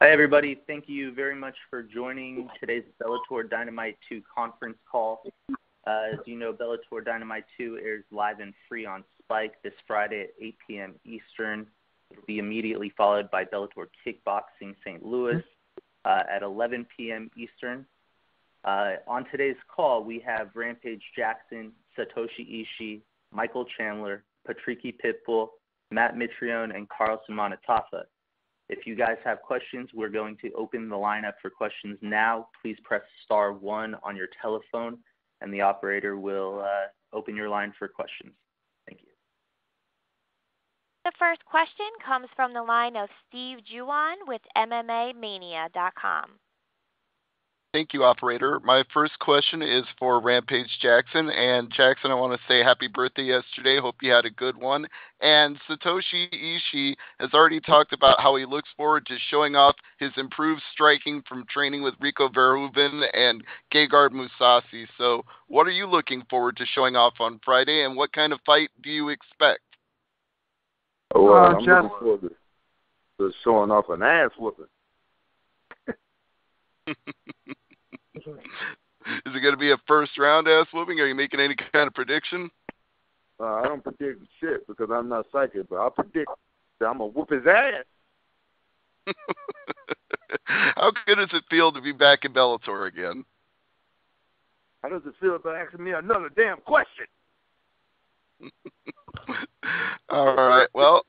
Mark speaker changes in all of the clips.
Speaker 1: Hi, everybody. Thank you very much for joining today's Bellator Dynamite 2 conference call. Uh, as you know, Bellator Dynamite 2 airs live and free on Spike this Friday at 8 p.m. Eastern. It'll be immediately followed by Bellator Kickboxing St. Louis uh, at 11 p.m. Eastern. Uh, on today's call, we have Rampage Jackson, Satoshi Ishii, Michael Chandler, Patricky Pitbull, Matt Mitrione, and Carl Seumanutafa. If you guys have questions, we're going to open the lineup for questions now. Please press star one on your telephone, and the operator will uh, open your line for questions. Thank you.
Speaker 2: The first question comes from the line of Steve Juon with MMAmania.com.
Speaker 3: Thank you, operator. My first question is for Rampage Jackson. And Jackson, I want to say happy birthday yesterday. Hope you had a good one. And Satoshi Ishii has already talked about how he looks forward to showing off his improved striking from training with Rico Verhoeven and Gegard Mousasi. So, what are you looking forward to showing off on Friday, and what kind of fight do you expect?
Speaker 4: Oh, well, uh, I'm looking forward to, to showing off an ass whooping.
Speaker 3: Is it going to be a first round ass whooping? Are you making any kind of prediction?
Speaker 4: Uh, I don't predict shit because I'm not psychic, but I predict that I'm gonna whoop his ass.
Speaker 3: How good does it feel to be back in Bellator again?
Speaker 4: How does it feel about asking me another damn question?
Speaker 3: All right. Well,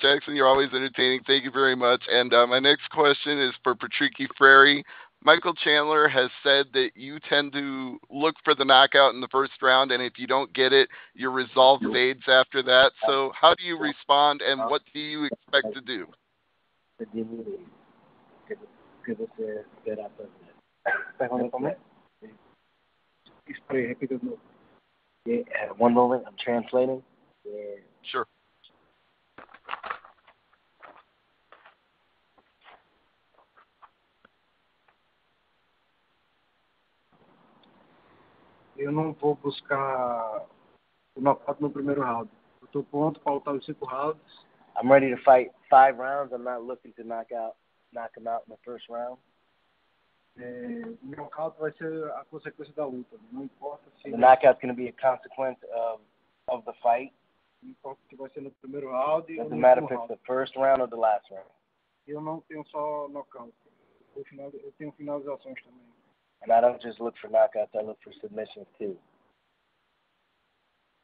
Speaker 3: Jackson, you're always entertaining. Thank you very much. And uh, my next question is for Patricky Freire. Michael Chandler has said that you tend to look for the knockout in the first round, and if you don't get it, your resolve fades after that. So, how do you respond, and what do you expect to do?
Speaker 5: One moment, I'm translating.
Speaker 3: Sure.
Speaker 6: Eu não vou buscar o knockout no primeiro round. Eu estou pronto para lutar os cinco rounds.
Speaker 5: I'm ready to fight five rounds. I'm not looking to knock out, knock him out in the first round.
Speaker 6: É, o knockout vai ser a consequência da luta. Não importa se.
Speaker 5: The knockout's going to be a consequence of of the fight.
Speaker 6: Não importa se vai ser no primeiro round
Speaker 5: Doesn't
Speaker 6: ou no
Speaker 5: matter if it's
Speaker 6: round.
Speaker 5: the first round or the last round.
Speaker 6: Eu não tenho só knockout. Eu, final, eu tenho finalizações também.
Speaker 5: And I don't just look for knockouts. I look for submissions too.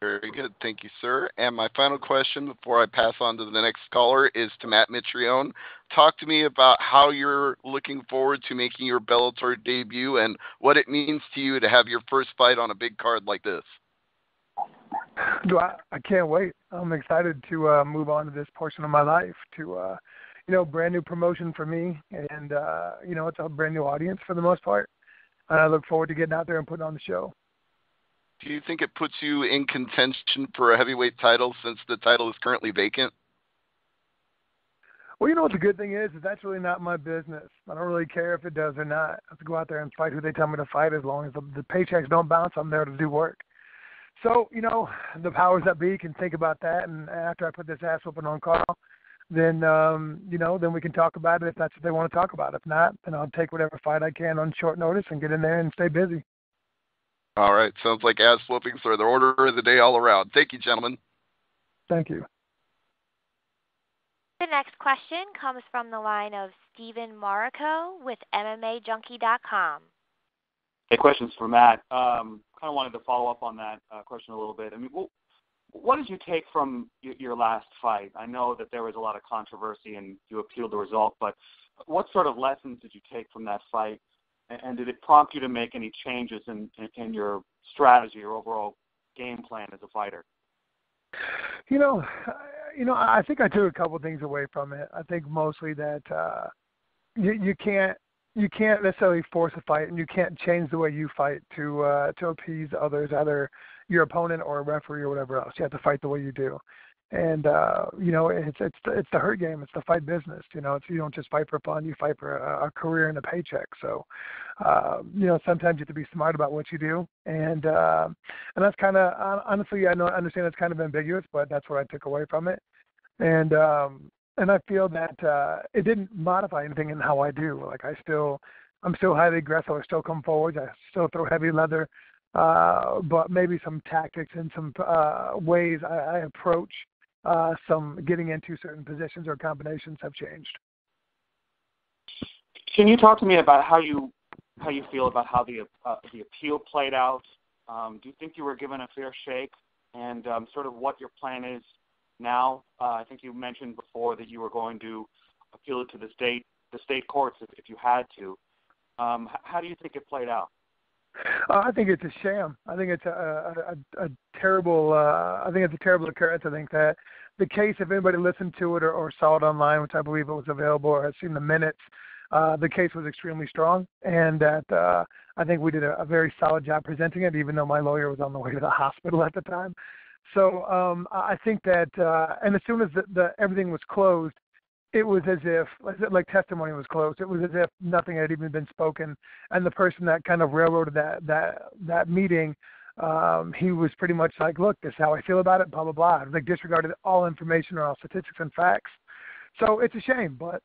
Speaker 3: Very good. Thank you, sir. And my final question before I pass on to the next caller is to Matt Mitrione. Talk to me about how you're looking forward to making your Bellator debut and what it means to you to have your first fight on a big card like this.
Speaker 7: Do I? I can't wait. I'm excited to uh, move on to this portion of my life. To uh, you know, brand new promotion for me, and uh, you know, it's a brand new audience for the most part. And I look forward to getting out there and putting on the show.
Speaker 3: Do you think it puts you in contention for a heavyweight title since the title is currently vacant?
Speaker 7: Well, you know what the good thing is is that's really not my business. I don't really care if it does or not. I have to go out there and fight who they tell me to fight. As long as the, the paychecks don't bounce, I'm there to do work. So you know, the powers that be can think about that. And after I put this ass whooping on Carl, then um, you know, then we can talk about it if that's what they want to talk about. If not, then I'll take whatever fight I can on short notice and get in there and stay busy.
Speaker 3: All right. Sounds like ass whoopings are the order of the day all around. Thank you, gentlemen.
Speaker 7: Thank you.
Speaker 2: The next question comes from the line of Steven Marrocco with MMAJunkie.com.
Speaker 8: Hey, questions for Matt. Um, kind of wanted to follow up on that uh, question a little bit. I mean, what, what did you take from your, last fight? I know that there was a lot of controversy and you appealed the result, but what sort of lessons did you take from that fight? And, did it prompt you to make any changes in, in, in your strategy or overall game plan as a fighter?
Speaker 7: You know, you know, I think I took a couple things away from it. I think mostly that uh, you you can't you can't necessarily force a fight, and you can't change the way you fight to uh, to appease others, either your opponent or a referee or whatever else. You have to fight the way you do. and uh, you know it's it's it's the hurt game. It's the fight business. You know, it's you don't just fight for fun. You fight for a, a career and a paycheck. So, uh, you know, sometimes you have to be smart about what you do, and uh, and that's kind of honestly, I know I understand it's kind of ambiguous, but that's what I took away from it, and um, and I feel that uh, it didn't modify anything in how I do. Like I still, I'm still highly aggressive. I still come forward. I still throw heavy leather. Uh, but maybe some tactics and some uh, ways I, I approach uh, some getting into certain positions or combinations have changed.
Speaker 8: Can you talk to me about how you how you feel about how the uh, the appeal played out? Um, do you think you were given a fair shake, and um, sort of what your plan is now? Uh, I think you mentioned before that you were going to appeal it to the state the state courts if, if you had to. Um, how do you think it played out?
Speaker 7: Uh, I think it's a sham. I think it's a, a, a, a terrible. Uh, I think it's a terrible occurrence. I think that the case, if anybody listened to it or, or saw it online, which I believe it was available, or has seen the minutes, uh, the case was extremely strong, and that uh, I think we did a, a very solid job presenting it, even though my lawyer was on the way to the hospital at the time. So um, I think that, uh, and as soon as the, the everything was closed, it was as if like testimony was closed. It was as if nothing had even been spoken, and the person that kind of railroaded that that that meeting, um, he was pretty much like, "Look, this is how I feel about it." Blah blah blah. Like disregarded all information or all statistics and facts. So it's a shame, but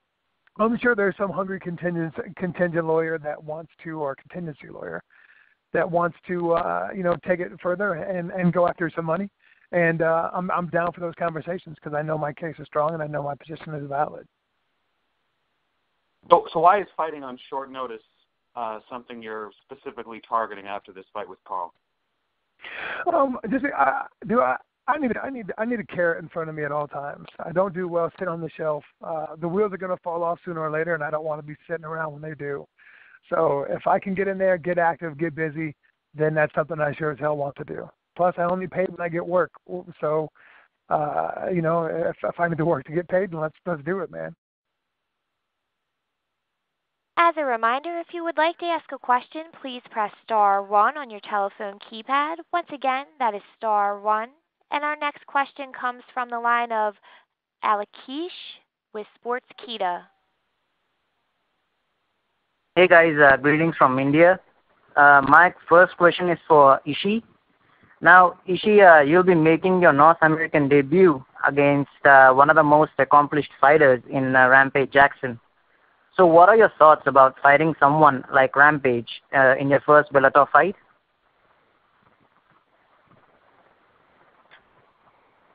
Speaker 7: I'm sure there's some hungry contingent contingent lawyer that wants to, or contingency lawyer that wants to, uh, you know, take it further and and go after some money and uh, I'm I'm down for those conversations because I know my case is strong and I know my position is valid.
Speaker 8: So, so why is fighting on short notice uh, something you're specifically targeting after this fight with Carl?
Speaker 7: Um, just I, do I. I need I need I need a carrot in front of me at all times. I don't do well sitting on the shelf. Uh, the wheels are going to fall off sooner or later, and I don't want to be sitting around when they do. So if I can get in there, get active, get busy, then that's something I sure as hell want to do. Plus, I only pay when I get work. So, uh, you know, if, if I need to work to get paid, then let's let's do it, man.
Speaker 2: As a reminder, if you would like to ask a question, please press star one on your telephone keypad. Once again, that is star one. And our next question comes from the line of Alakish with Sports Kita.
Speaker 9: Hey guys, uh, greetings from India. Uh, my first question is for Ishii. Now, Ishii, uh, you'll be making your North American debut against uh, one of the most accomplished fighters in uh, Rampage Jackson. So, what are your thoughts about fighting someone like Rampage in your first Bellator fight?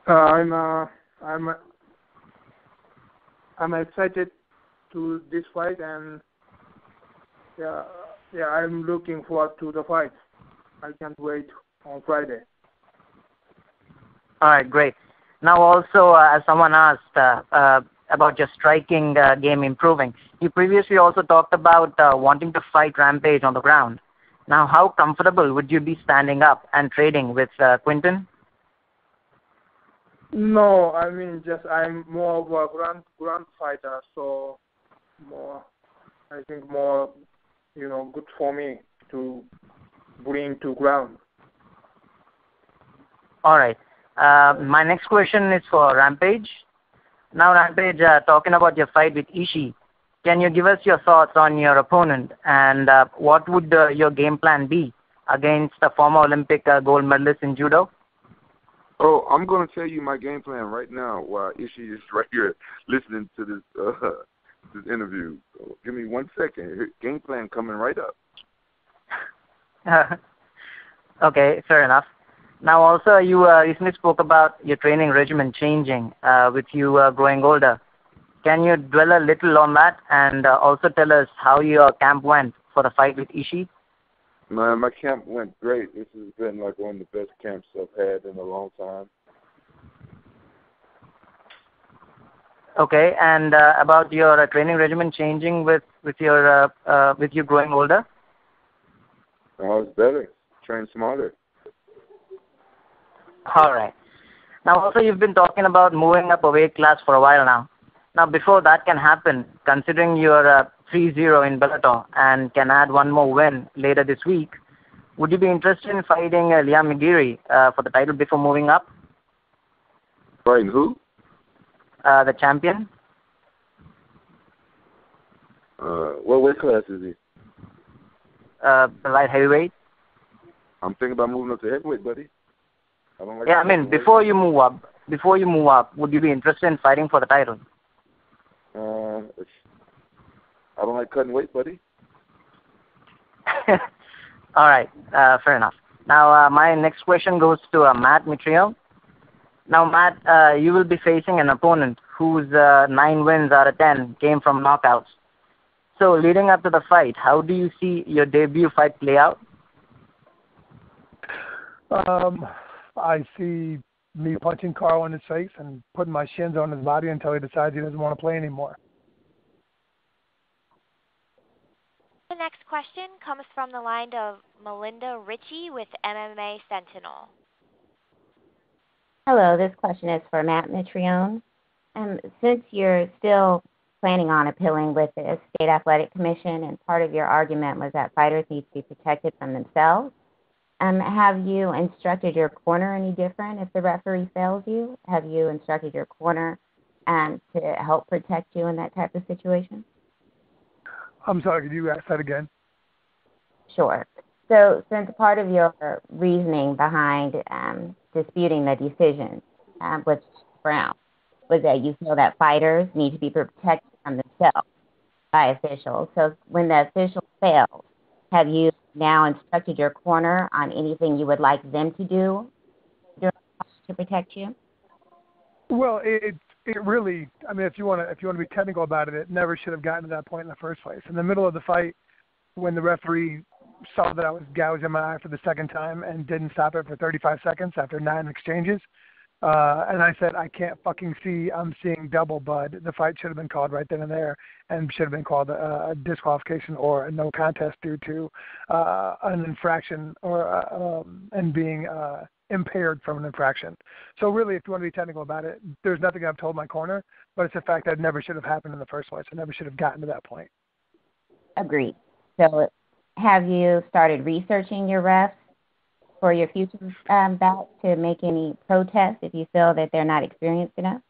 Speaker 10: Uh, I'm uh, I'm I'm excited to this fight and yeah yeah I'm looking forward to the fight. I can't wait on Friday.
Speaker 9: All right, great. Now, also, uh, as someone asked uh, uh, about your striking uh, game improving, you previously also talked about uh, wanting to fight Rampage on the ground. Now, how comfortable would you be standing up and trading with uh, Quinton?
Speaker 10: No, I mean just I'm more of a ground ground fighter, so more I think more you know good for me to bring to ground.
Speaker 9: All right. Uh, my next question is for Rampage. Now, Rampage, uh, talking about your fight with Ishii, can you give us your thoughts on your opponent and uh, what would uh, your game plan be against a former Olympic uh, gold medalist in judo?
Speaker 4: Oh, I'm going to tell you my game plan right now while Ishii is right here listening to this uh, this interview. So give me one second. Game plan coming right up.
Speaker 9: okay, fair enough. Now, also, you uh, recently spoke about your training regimen changing uh, with you uh, growing older. Can you dwell a little on that and uh, also tell us how your camp went for the fight with Ishii?
Speaker 4: Man, my camp went great. This has been like one of the best camps I've had in a long time.
Speaker 9: Okay, and uh, about your uh, training regimen changing with with your uh, uh, with you growing older?
Speaker 4: Oh, it's better. Train smarter.
Speaker 9: All right. Now, also, you've been talking about moving up a weight class for a while now. Now, before that can happen, considering you're uh, 3-0 in Bellator and can add one more win later this week, would you be interested in fighting uh, Liam McGeary uh, for the title before moving up?
Speaker 4: Fighting who?
Speaker 9: Uh, the champion.
Speaker 4: Uh, what weight class is he?
Speaker 9: Uh, the light heavyweight.
Speaker 4: I'm thinking about moving up to heavyweight, buddy. I don't like.
Speaker 9: Yeah, I mean, before you move up, before you move up, would you be interested in fighting for the title?
Speaker 4: Uh, I don't like cutting weight, buddy.
Speaker 9: All right, uh, fair enough. Now, uh, my next question goes to uh, Matt Mitrione. Now, Matt, uh, you will be facing an opponent whose uh, nine wins out of ten came from knockouts. So, leading up to the fight, how do you see your debut fight play out?
Speaker 7: Um, I see me punching Carl in his face and putting my shins on his body until he decides he doesn't want to play anymore.
Speaker 2: The next question comes from the line of Melinda Ritchie with MMA Sentinel.
Speaker 11: Hello, this question is for Matt Mitrione. Um, since you're still planning on appealing with the State Athletic Commission, and part of your argument was that fighters need to be protected from themselves, um, have you instructed your corner any different if the referee fails you? Have you instructed your corner um, to help protect you in that type of situation?
Speaker 7: I'm sorry, could you ask that again?
Speaker 11: Sure. So, since part of your reasoning behind um, disputing the decision um, with Browne was that you feel that fighters need to be protected from themselves by officials. So, when the official fails, have you now instructed your corner on anything you would like them to do to protect you?
Speaker 7: Well, it it really, I mean, if you want to, if you want to be technical about it, it never should have gotten to that point in the first place. In the middle of the fight, when the referee saw that I was gouging my eye for the second time and didn't stop it for 35 seconds after nine exchanges, uh, and I said, I can't fucking see. I'm seeing double, bud. The fight should have been called right then and there, and should have been called a, a disqualification or a no contest due to uh, an infraction or uh, um, and being uh, impaired from an infraction. So really, if you want to be technical about it, there's nothing I've told my corner, but it's a fact that never should have happened in the first place. I never should have gotten to that point.
Speaker 11: Agreed. So, have you started researching your refs for your future um, bout to make any protests if you feel that they're not experienced enough?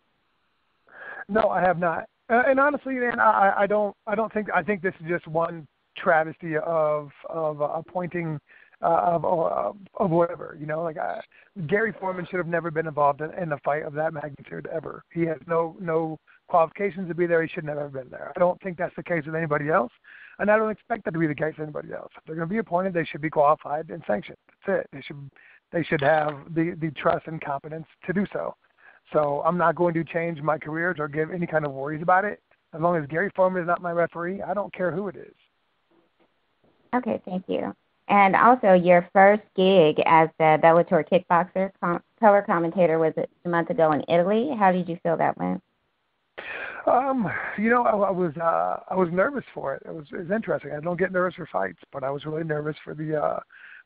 Speaker 7: No, I have not. Uh, and honestly, man, I, I don't. I don't think. I think this is just one travesty of of uh, appointing uh, of, of of whatever. You know, like uh, Gary Forman should have never been involved in, in a fight of that magnitude ever. He has no no qualifications to be there. He should never have been there. I don't think that's the case with anybody else, and I don't expect that to be the case with anybody else. If they're going to be appointed, they should be qualified and sanctioned. That's it. They should they should have the the trust and competence to do so. So I'm not going to change my careers or give any kind of worries about it. As long as Gary Forman is not my referee, I don't care who it is.
Speaker 11: Okay, thank you. And also, your first gig as the Bellator kickboxer color commentator was a month ago in Italy. How did you feel that went?
Speaker 7: Um, you know, I, I was uh, I was nervous for it. It was it was interesting. I don't get nervous for fights, but I was really nervous for the uh,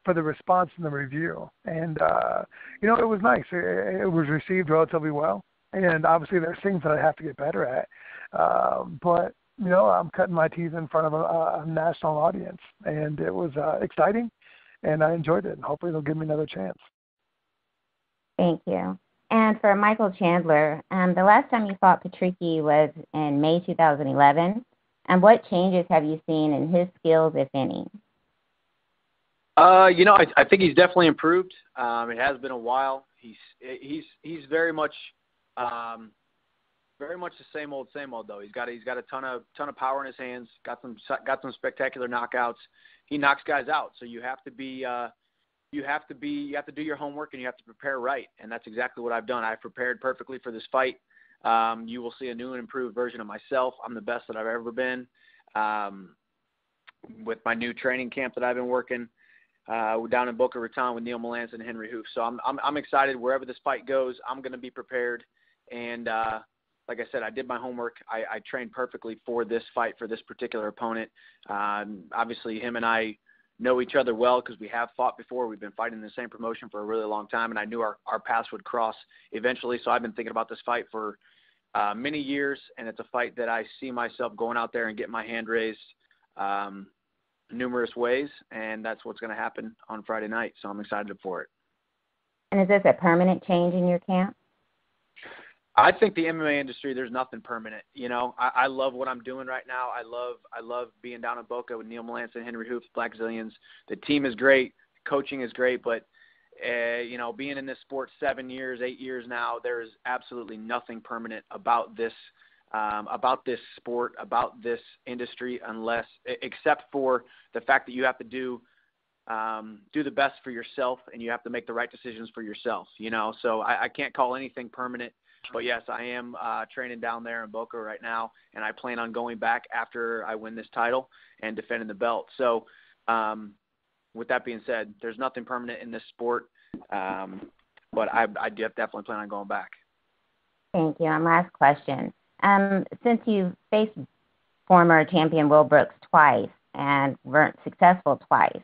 Speaker 7: for the response and the review. And uh, you know, it was nice. It, it was received relatively well. And obviously, there's things that I have to get better at. Uh, but you know, I'm cutting my teeth in front of a, a national audience, and it was uh, exciting, and I enjoyed it. And hopefully, they'll give me another chance.
Speaker 11: Thank you. And for Michael Chandler, um, the last time you fought Patricky was in May 2011. And what changes have you seen in his skills, if any?
Speaker 12: Uh, you know, I, I think he's definitely improved. Um, it has been a while. He's he's he's very much um, very much the same old, same old though. He's got he's got a ton of ton of power in his hands. Got some got some spectacular knockouts. He knocks guys out. So you have to be uh, you have to be you have to do your homework and you have to prepare right. And that's exactly what I've done. I've prepared perfectly for this fight. Um, you will see a new and improved version of myself. I'm the best that I've ever been. Um, with my new training camp that I've been working uh, down in Boca Raton with Neil Melanson and Henri Hooft. So I'm I'm, I'm excited. Wherever this fight goes, I'm going to be prepared. And uh, like I said, I did my homework. I, I trained perfectly for this fight for this particular opponent. Um, obviously, him and I know each other well because we have fought before. We've been fighting in the same promotion for a really long time, and I knew our, our paths would cross eventually. So I've been thinking about this fight for uh, many years, and it's a fight that I see myself going out there and getting my hand raised um, numerous ways, and that's what's going to happen on Friday night. So I'm excited for it.
Speaker 11: And is this a permanent change in your camp?
Speaker 12: I think the MMA industry, there's nothing permanent. You know, I, I love what I'm doing right now. I love, I love being down in Boca with Neil Melanson, Henri Hooft, Black Zillions. The team is great, coaching is great, but uh, you know, being in this sport seven years, eight years now, there is absolutely nothing permanent about this, um, about this sport, about this industry, unless, except for the fact that you have to do um, do the best for yourself and you have to make the right decisions for yourself. You know, so I, I can't call anything permanent. But yes, I am uh, training down there in Boca right now, and I plan on going back after I win this title and defending the belt. So, um, with that being said, there's nothing permanent in this sport, um, but I, I definitely plan on going back.
Speaker 11: Thank you. And last question. Um, since you've faced former champion Will Brooks twice and weren't successful twice,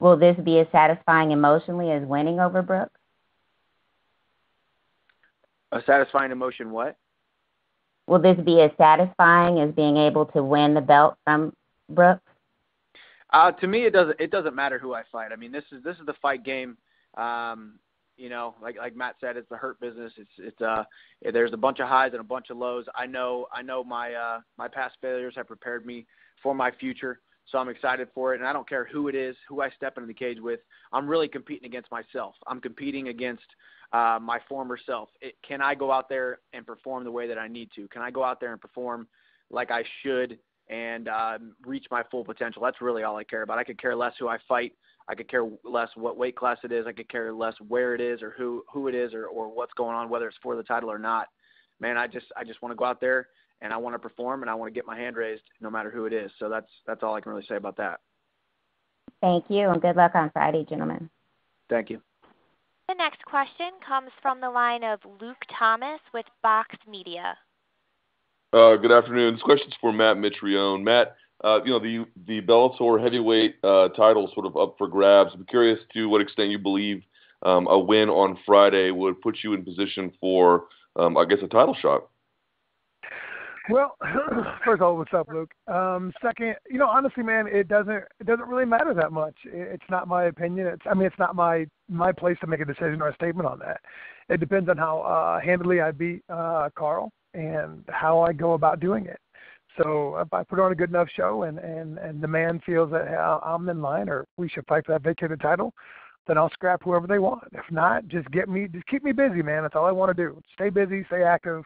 Speaker 11: will this be as satisfying emotionally as winning over Brooks?
Speaker 12: A satisfying emotion, what?
Speaker 11: Will this be as satisfying as being able to win the belt from Brooks?
Speaker 12: Uh, to me, it doesn't. It doesn't matter who I fight. I mean, this is this is the fight game. Um, you know, like like Matt said, it's the hurt business. It's it's uh, there's a bunch of highs and a bunch of lows. I know I know my uh, my past failures have prepared me for my future. So I'm excited for it, and I don't care who it is, who I step into the cage with. I'm really competing against myself. I'm competing against uh, my former self. It, can I go out there and perform the way that I need to? Can I go out there and perform like I should and uh, reach my full potential? That's really all I care about. I could care less who I fight. I could care less what weight class it is. I could care less where it is or who who it is or, or what's going on, whether it's for the title or not. Man, I just I just want to go out there and I want to perform and I want to get my hand raised no matter who it is. So that's that's all I can really say about that.
Speaker 11: Thank you and good luck on Friday, gentlemen.
Speaker 12: Thank you.
Speaker 2: The next question comes from the line of Luke Thomas with Vox Media.
Speaker 13: Uh, good afternoon. This question's for Matt Mitrione. Matt, uh, you know the Bellator heavyweight uh, title is sort of up for grabs. I'm curious to what extent you believe um, a win on Friday would put you in position for, um, I guess, a title shot.
Speaker 7: Well, first of all, what's up, Luke? Um, second, you know, honestly, man, it doesn't it doesn't really matter that much. It's not my opinion. It's I mean, it's not my my place to make a decision or a statement on that. It depends on how uh, handily I beat uh, Carl and how I go about doing it. So if I put on a good enough show and and and the man feels that hey, I'm in line or we should fight for that vacated title, then I'll scrap whoever they want. If not, just get me just keep me busy, man. That's all I want to do. Stay busy, stay active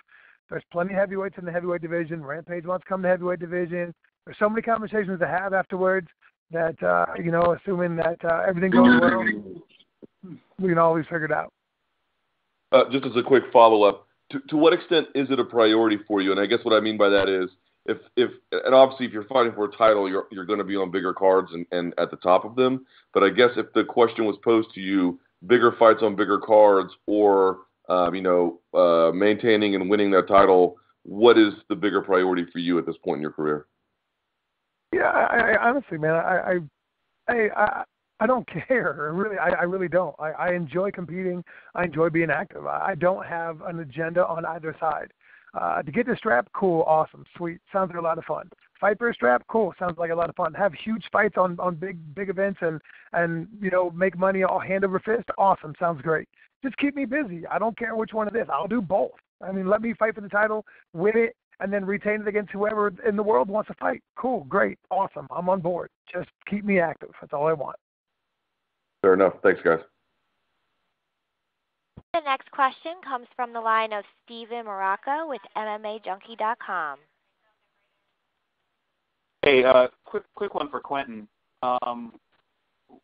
Speaker 7: there's plenty of heavyweights in the heavyweight division. Rampage wants to come to heavyweight division. There's so many conversations to have afterwards that uh, you know, assuming that uh, everything goes well, we can always figure it out.
Speaker 13: Uh, just as a quick follow up, to, to what extent is it a priority for you? And I guess what I mean by that is, if if and obviously if you're fighting for a title, you're you're going to be on bigger cards and, and at the top of them. But I guess if the question was posed to you, bigger fights on bigger cards or um, you know, uh, maintaining and winning that title, what is the bigger priority for you at this point in your career?
Speaker 7: Yeah, I, I honestly, man, I, I, I, I don't care. Really, I, I really don't. I, I enjoy competing. I enjoy being active. I, I don't have an agenda on either side. Uh, to get the strap, cool, awesome, sweet, sounds like a lot of fun. Fight for a strap, cool, sounds like a lot of fun. Have huge fights on on big big events and and you know make money all hand over fist, awesome, sounds great. Just keep me busy. I don't care which one it is. I'll do both. I mean, let me fight for the title, win it, and then retain it against whoever in the world wants to fight. Cool, great, awesome. I'm on board. Just keep me active. That's all I want.
Speaker 13: Fair enough. Thanks, guys.
Speaker 2: The next question comes from the line of Steven Marrocco with MMAJunkie.com.
Speaker 8: Hey, uh, quick quick one for Quinton. Um,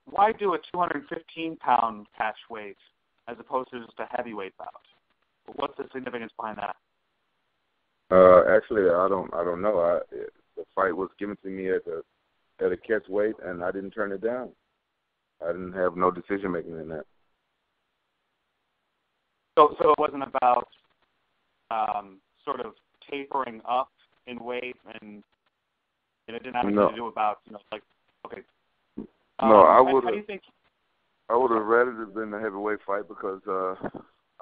Speaker 8: why do a 215 pound catch weight as opposed to just a heavyweight bout? What's the significance behind that?
Speaker 4: Uh, actually, I don't. I don't know. I, it, the fight was given to me at a at a catch weight, and I didn't turn it down. I didn't have no decision making in that.
Speaker 8: So, so it wasn't about um, sort of tapering up in weight, and, and it didn't have anything
Speaker 4: no.
Speaker 8: to do about you know like okay.
Speaker 4: No,
Speaker 8: um,
Speaker 4: I would.
Speaker 8: How do you think?
Speaker 4: I would have rather it been a heavyweight fight because uh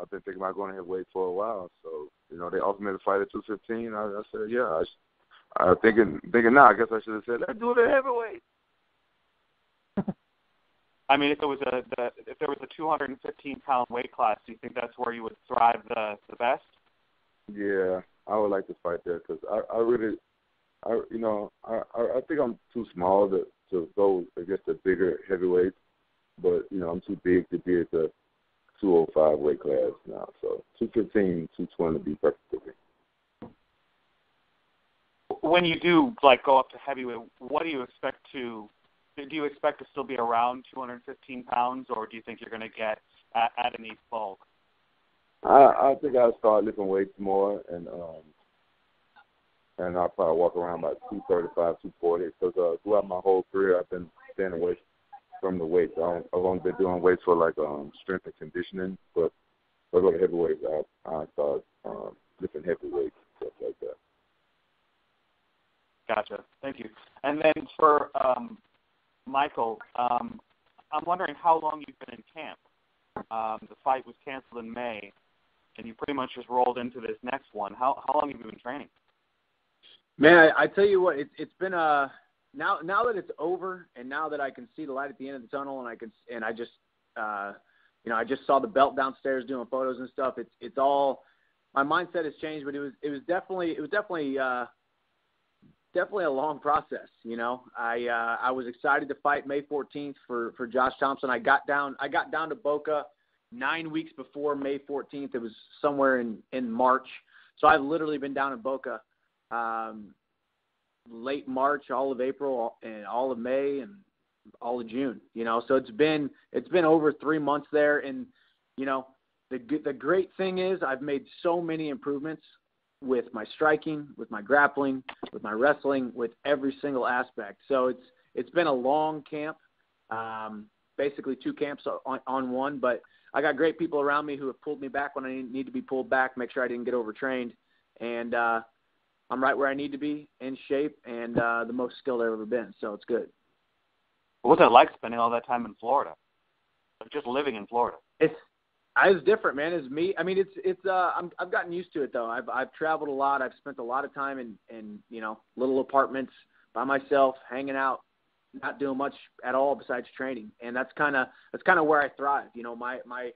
Speaker 4: I've been thinking about going heavyweight for a while. So you know, they offered me to fight at 215. I, I said, yeah. I, I thinking thinking now. I guess I should have said, let's do it at heavyweight.
Speaker 8: I mean, if it was a the, if there was a 215 pound weight class, do you think that's where you would thrive the the best?
Speaker 4: Yeah, I would like to fight there because I, I really, I you know, I, I think I'm too small to to go against the bigger heavyweights, but you know I'm too big to be at the 205 weight class now. So 215, 220 would be perfect for me.
Speaker 8: When you do like go up to heavyweight, what do you expect to? Do you expect to still be around 215 pounds, or do you think you're going to get at, at an East bulk?
Speaker 4: I I think I'll start lifting weights more and um and I'll probably walk around about two thirty five, two forty because uh throughout my whole career I've been staying away from the weights. I don't, I've only been doing weights for like um strength and conditioning, but if I go to heavyweights I I start um lifting heavy weights stuff like that.
Speaker 8: Gotcha. Thank you. And then for um Michael, um I'm wondering how long you've been in camp. Um, the fight was canceled in May and you pretty much just rolled into this next one. How how long have you been training?
Speaker 12: Man, I, I tell you what, it's it's been a now now that it's over, and now that I can see the light at the end of the tunnel, and I can and I just uh, you know I just saw the belt downstairs doing photos and stuff. It's it's all my mindset has changed, but it was it was definitely it was definitely uh, definitely a long process. You know, I uh, I was excited to fight May 14th for for Josh Thomson. I got down I got down to Boca nine weeks before May 14th. It was somewhere in in March. So I've literally been down in Boca um, late March, all of April, and all of May, and all of June. You know, so it's been it's been over three months there, and you know the the great thing is I've made so many improvements with my striking, with my grappling, with my wrestling, with every single aspect. So it's it's been a long camp, um, basically two camps on, on one, but I got great people around me who have pulled me back when I need to be pulled back, make sure I didn't get overtrained, and uh, I'm right where I need to be, in shape, and uh, the most skilled I've ever been. So it's good.
Speaker 8: What's it like spending all that time in Florida? just living in Florida.
Speaker 12: It's it's different, man. It's me. I mean, it's it's. uh I'm, I've gotten used to it though. I've I've traveled a lot. I've spent a lot of time in in you know little apartments by myself, hanging out, not doing much at all besides training, and that's kind of that's kind of where I thrive. You know, my my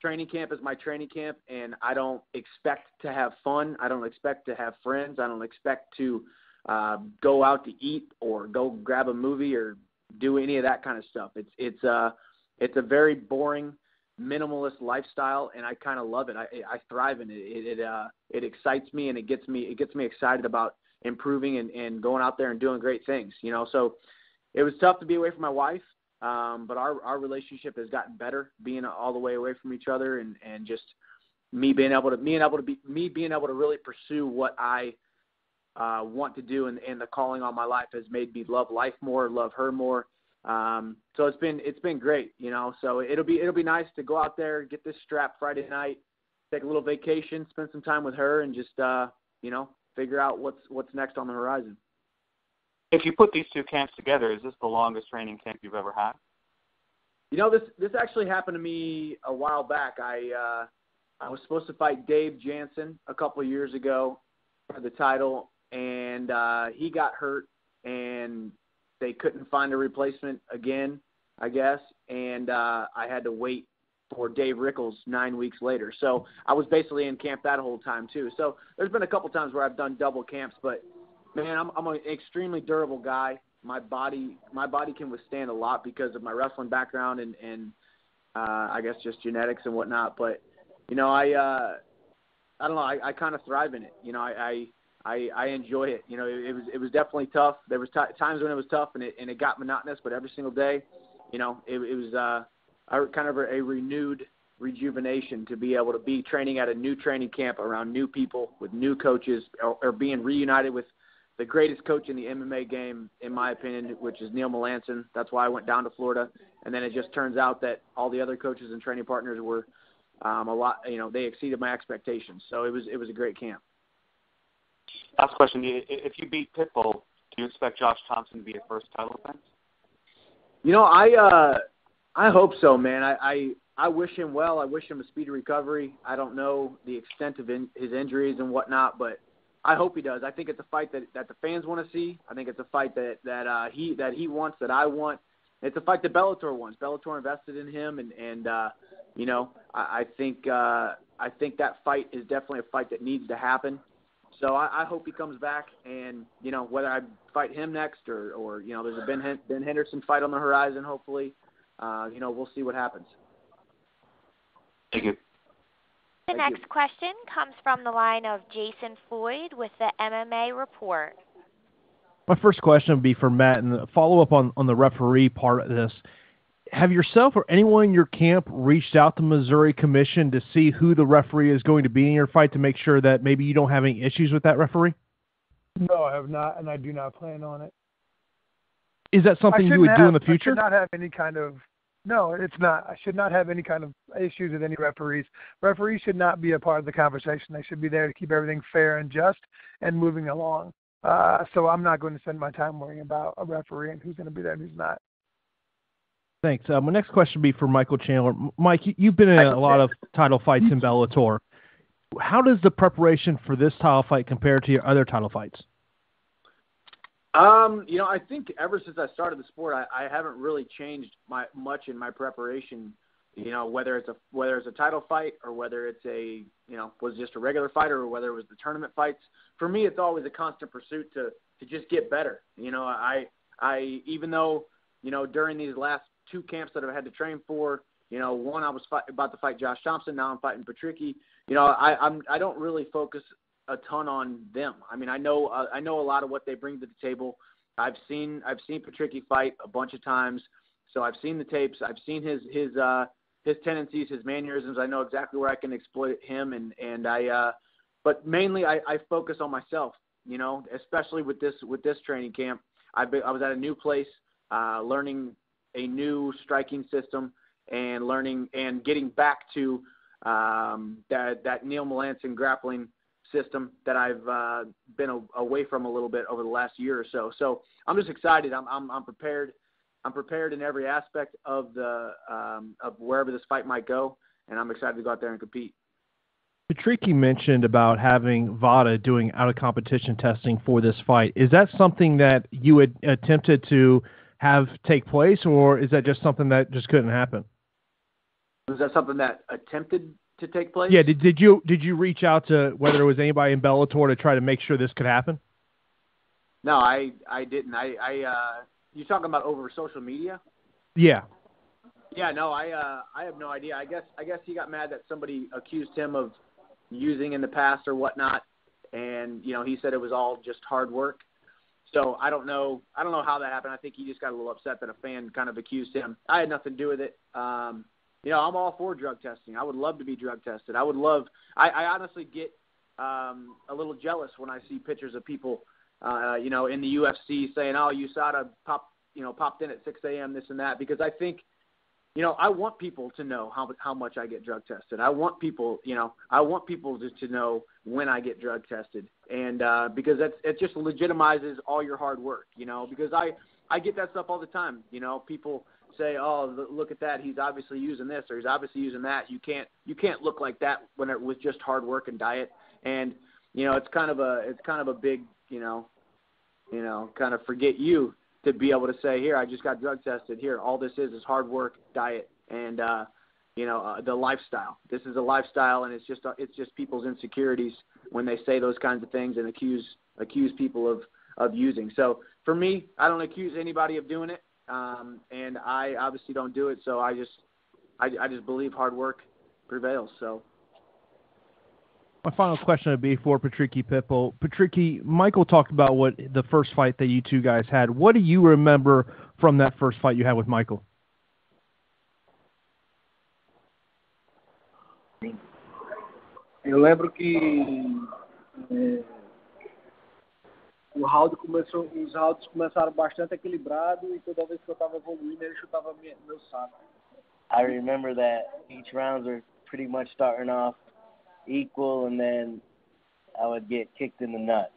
Speaker 12: training camp is my training camp, and I don't expect to have fun. I don't expect to have friends. I don't expect to uh, go out to eat or go grab a movie or do any of that kind of stuff. It's it's uh it's a very boring minimalist lifestyle and I kind of love it. I I thrive in it. It it uh it excites me and it gets me it gets me excited about improving and and going out there and doing great things, you know. So it was tough to be away from my wife, um, but our our relationship has gotten better, being all the way away from each other, and and just me being able to me being able to be me being able to really pursue what I uh, want to do, and, and the calling on my life has made me love life more, love her more. Um, so it's been it's been great, you know. So it'll be it'll be nice to go out there, get this strap Friday night, take a little vacation, spend some time with her, and just uh, you know figure out what's what's next on the horizon.
Speaker 8: If you put these two camps together, is this the longest training camp you've ever had?
Speaker 12: You know, this this actually happened to me a while back. I uh, I was supposed to fight Dave Jansen a couple of years ago for the title, and uh, he got hurt, and they couldn't find a replacement again, I guess, and uh, I had to wait for Dave Rickels nine weeks later. So I was basically in camp that whole time too. So there's been a couple times where I've done double camps, but man, I'm I'm an extremely durable guy. My body my body can withstand a lot because of my wrestling background and and uh, I guess just genetics and whatnot. But you know, I uh, I don't know. I, I kind of thrive in it. You know, I, I I I enjoy it. You know, it, it was it was definitely tough. There was t- times when it was tough and it and it got monotonous, but every single day, you know, it, it was uh, a, kind of a, a renewed rejuvenation to be able to be training at a new training camp around new people with new coaches or, or being reunited with the greatest coach in the MMA game, in my opinion, which is Neil Melanson. That's why I went down to Florida. And then it just turns out that all the other coaches and training partners were um, a lot. You know, they exceeded my expectations. So it was it was a great camp.
Speaker 8: Last question: If you beat Pitbull, do you expect Josh Thomson to be a first title defense?
Speaker 12: You know, I uh, I hope so, man. I, I I wish him well. I wish him a speedy recovery. I don't know the extent of in, his injuries and whatnot, but I hope he does. I think it's a fight that that the fans want to see. I think it's a fight that that uh, he that he wants that I want. It's a fight that Bellator wants. Bellator invested in him, and and uh, you know I, I think uh, I think that fight is definitely a fight that needs to happen. So I, I hope he comes back, and you know whether I fight him next or or you know there's a Ben Ben Henderson fight on the horizon. Hopefully, uh, you know we'll see what happens.
Speaker 8: Thank you.
Speaker 2: The next question comes from the line of Jason Floyd with the MMA Report.
Speaker 14: My first question would be for Matt, and the follow up on, on the referee part of this. Have yourself or anyone in your camp reached out to Missouri Commission to see who the referee is going to be in your fight to make sure that maybe you don't have any issues with that referee?
Speaker 7: No, I have not, and I do not plan on it.
Speaker 14: Is that something you would do in the future?
Speaker 7: I should not have any kind of. No, it's not. I should not have any kind of issues with any referees. Referees should not be a part of the conversation. They should be there to keep everything fair and just and moving along. Uh, so I'm not going to spend my time worrying about a referee and who's going to be there and who's not.
Speaker 14: Thanks. Uh, my next question would be for Michael Chandler. Mike, you- you've been in a lot of title fights in Bellator. How does the preparation for this title fight compare to your other title fights?
Speaker 12: Um, you know, I think ever since I started the sport, I, I haven't really changed my much in my preparation. You know, whether it's a whether it's a title fight or whether it's a you know was just a regular fight or whether it was the tournament fights. For me, it's always a constant pursuit to to just get better. You know, I I even though you know during these last two camps that I've had to train for, you know, one I was fight, about to fight Josh Thomson, now I'm fighting Patricky. You know, I I'm I don't really focus a ton on them. I mean, I know uh, I know a lot of what they bring to the table. I've seen I've seen Patricky fight a bunch of times, so I've seen the tapes. I've seen his his uh, his tendencies, his mannerisms. I know exactly where I can exploit him, and and I. Uh, but mainly, I, I focus on myself. You know, especially with this with this training camp. Been, I was at a new place, uh, learning a new striking system, and learning and getting back to um, that that Neil Melanson grappling system that I've uh, been a, away from a little bit over the last year or so. So I'm just excited. I'm I'm, I'm prepared. I'm prepared in every aspect of the um, of wherever this fight might go, and I'm excited to go out there and compete.
Speaker 14: Patricky mentioned about having VADA doing out of competition testing for this fight. Is that something that you had attempted to have take place, or is that just something that just couldn't happen?
Speaker 12: Was that something that attempted to take place?
Speaker 14: Yeah. Did, did you did you reach out to whether it was anybody in Bellator to try to make sure this could happen?
Speaker 12: No, I I didn't. I I uh, you talking about over social media?
Speaker 14: Yeah.
Speaker 12: Yeah, no, I uh, I have no idea. I guess I guess he got mad that somebody accused him of using in the past or whatnot, and you know he said it was all just hard work. So I don't know. I don't know how that happened. I think he just got a little upset that a fan kind of accused him. I had nothing to do with it. Um, you know, I'm all for drug testing. I would love to be drug tested. I would love. I, I honestly get um, a little jealous when I see pictures of people, uh, you know, in the UFC saying, "Oh, USADA pop, you know, popped in at 6 a.m. this and that," because I think you know, I want people to know how how much I get drug tested. I want people, you know, I want people to, to know when I get drug tested, and uh, because that's it just legitimizes all your hard work, you know. Because I I get that stuff all the time, you know. People say, oh, look at that, he's obviously using this or he's obviously using that. You can't you can't look like that when it was just hard work and diet, and you know, it's kind of a it's kind of a big, you know, you know, kind of forget you to be able to say, here, I just got drug tested. Here, all this is is hard work, diet, and uh, you know uh, the lifestyle. This is a lifestyle, and it's just uh, it's just people's insecurities when they say those kinds of things and accuse accuse people of of using. So for me, I don't accuse anybody of doing it, um, and I obviously don't do it. So I just I, I just believe hard work prevails. So
Speaker 14: My final question would be for Patricky Pitbull. Patricky, Michael talked about what the first fight that you two guys had. What do you remember from that first fight you had with Michael?
Speaker 6: Eu lembro que é, o round começou, os rounds começaram bastante equilibrado e toda vez que eu estava evoluindo ele chutava minha, meu saco.
Speaker 5: I remember that each rounds were pretty much starting off equal, and then I would get kicked in the nut.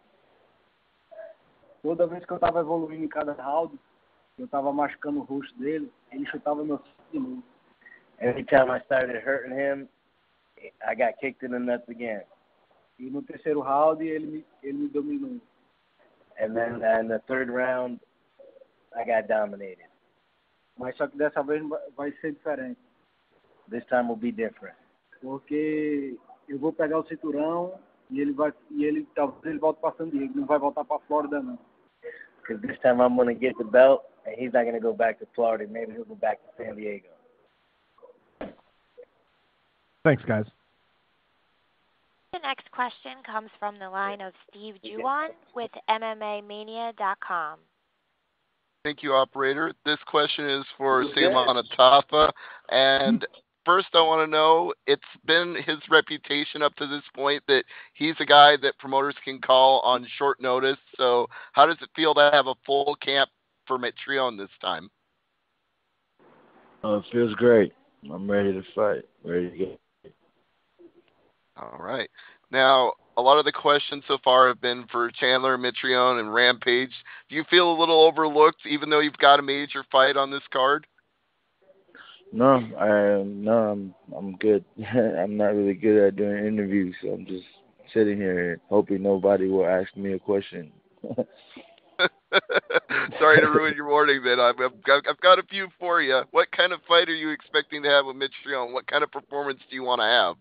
Speaker 6: Toda vez que eu estava evoluindo em cada round, eu estava machucando o rosto dele, ele chutava meu saco de novo.
Speaker 5: Every time I started hurting him, I got kicked in the nuts again.
Speaker 6: E no terceiro round ele me, ele me dominou.
Speaker 5: And then in the third round, I got dominated.
Speaker 6: Mas só que dessa vez vai ser diferente.
Speaker 5: This time will be different.
Speaker 6: Porque eu vou pegar o cinturão e ele vai e ele talvez ele volte para San Diego, não vai voltar para Flórida não.
Speaker 5: Because this time I'm going to get the belt, and he's not going to go back to Florida. Maybe he'll go back to San Diego.
Speaker 14: Thanks, guys.
Speaker 2: The next question comes from the line of Steve Juon with MMAmania.com.
Speaker 3: Thank you, operator. This question is for
Speaker 5: Okay.
Speaker 3: Seumanutafa. And first, I want to know it's been his reputation up to this point that he's a guy that promoters can call on short notice. So, how does it feel to have a full camp for Mitrione this time?
Speaker 15: Oh, it feels great. I'm ready to fight. Ready to go.
Speaker 3: All right. Now, a lot of the questions so far have been for Chandler, Mitrione, and Rampage. Do you feel a little overlooked, even though you've got a major fight on this card?
Speaker 15: No, I no, I'm I'm good. I'm not really good at doing interviews, so I'm just sitting here hoping nobody will ask me a question.
Speaker 3: Sorry to ruin your morning, then. I've, I've, got, I've got a few for you. What kind of fight are you expecting to have with Mitrione? What kind of performance do you want to have?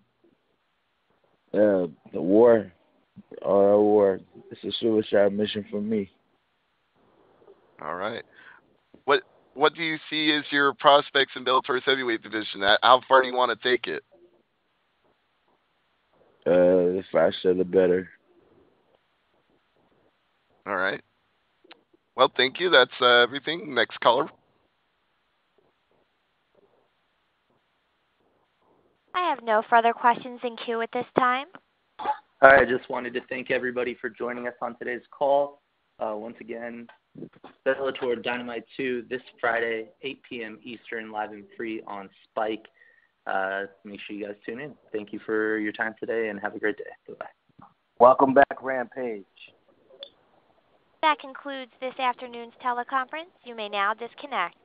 Speaker 15: Uh, the war, all that war. It's a suicide mission for me.
Speaker 3: All right. What What do you see as your prospects in Bellator's heavyweight division? How far do you want to take it?
Speaker 15: Uh, the faster the better.
Speaker 3: All right. Well, thank you. That's uh, everything. Next caller.
Speaker 2: I have no further questions in queue at this time.
Speaker 1: All right, I just wanted to thank everybody for joining us on today's call. Uh, once again, Bellator Dynamite 2 this Friday, 8 p.m. Eastern, live and free on Spike. Uh, make sure you guys tune in. Thank you for your time today and have a great day. Bye-bye.
Speaker 5: Welcome back, Rampage.
Speaker 2: That concludes this afternoon's teleconference. You may now disconnect.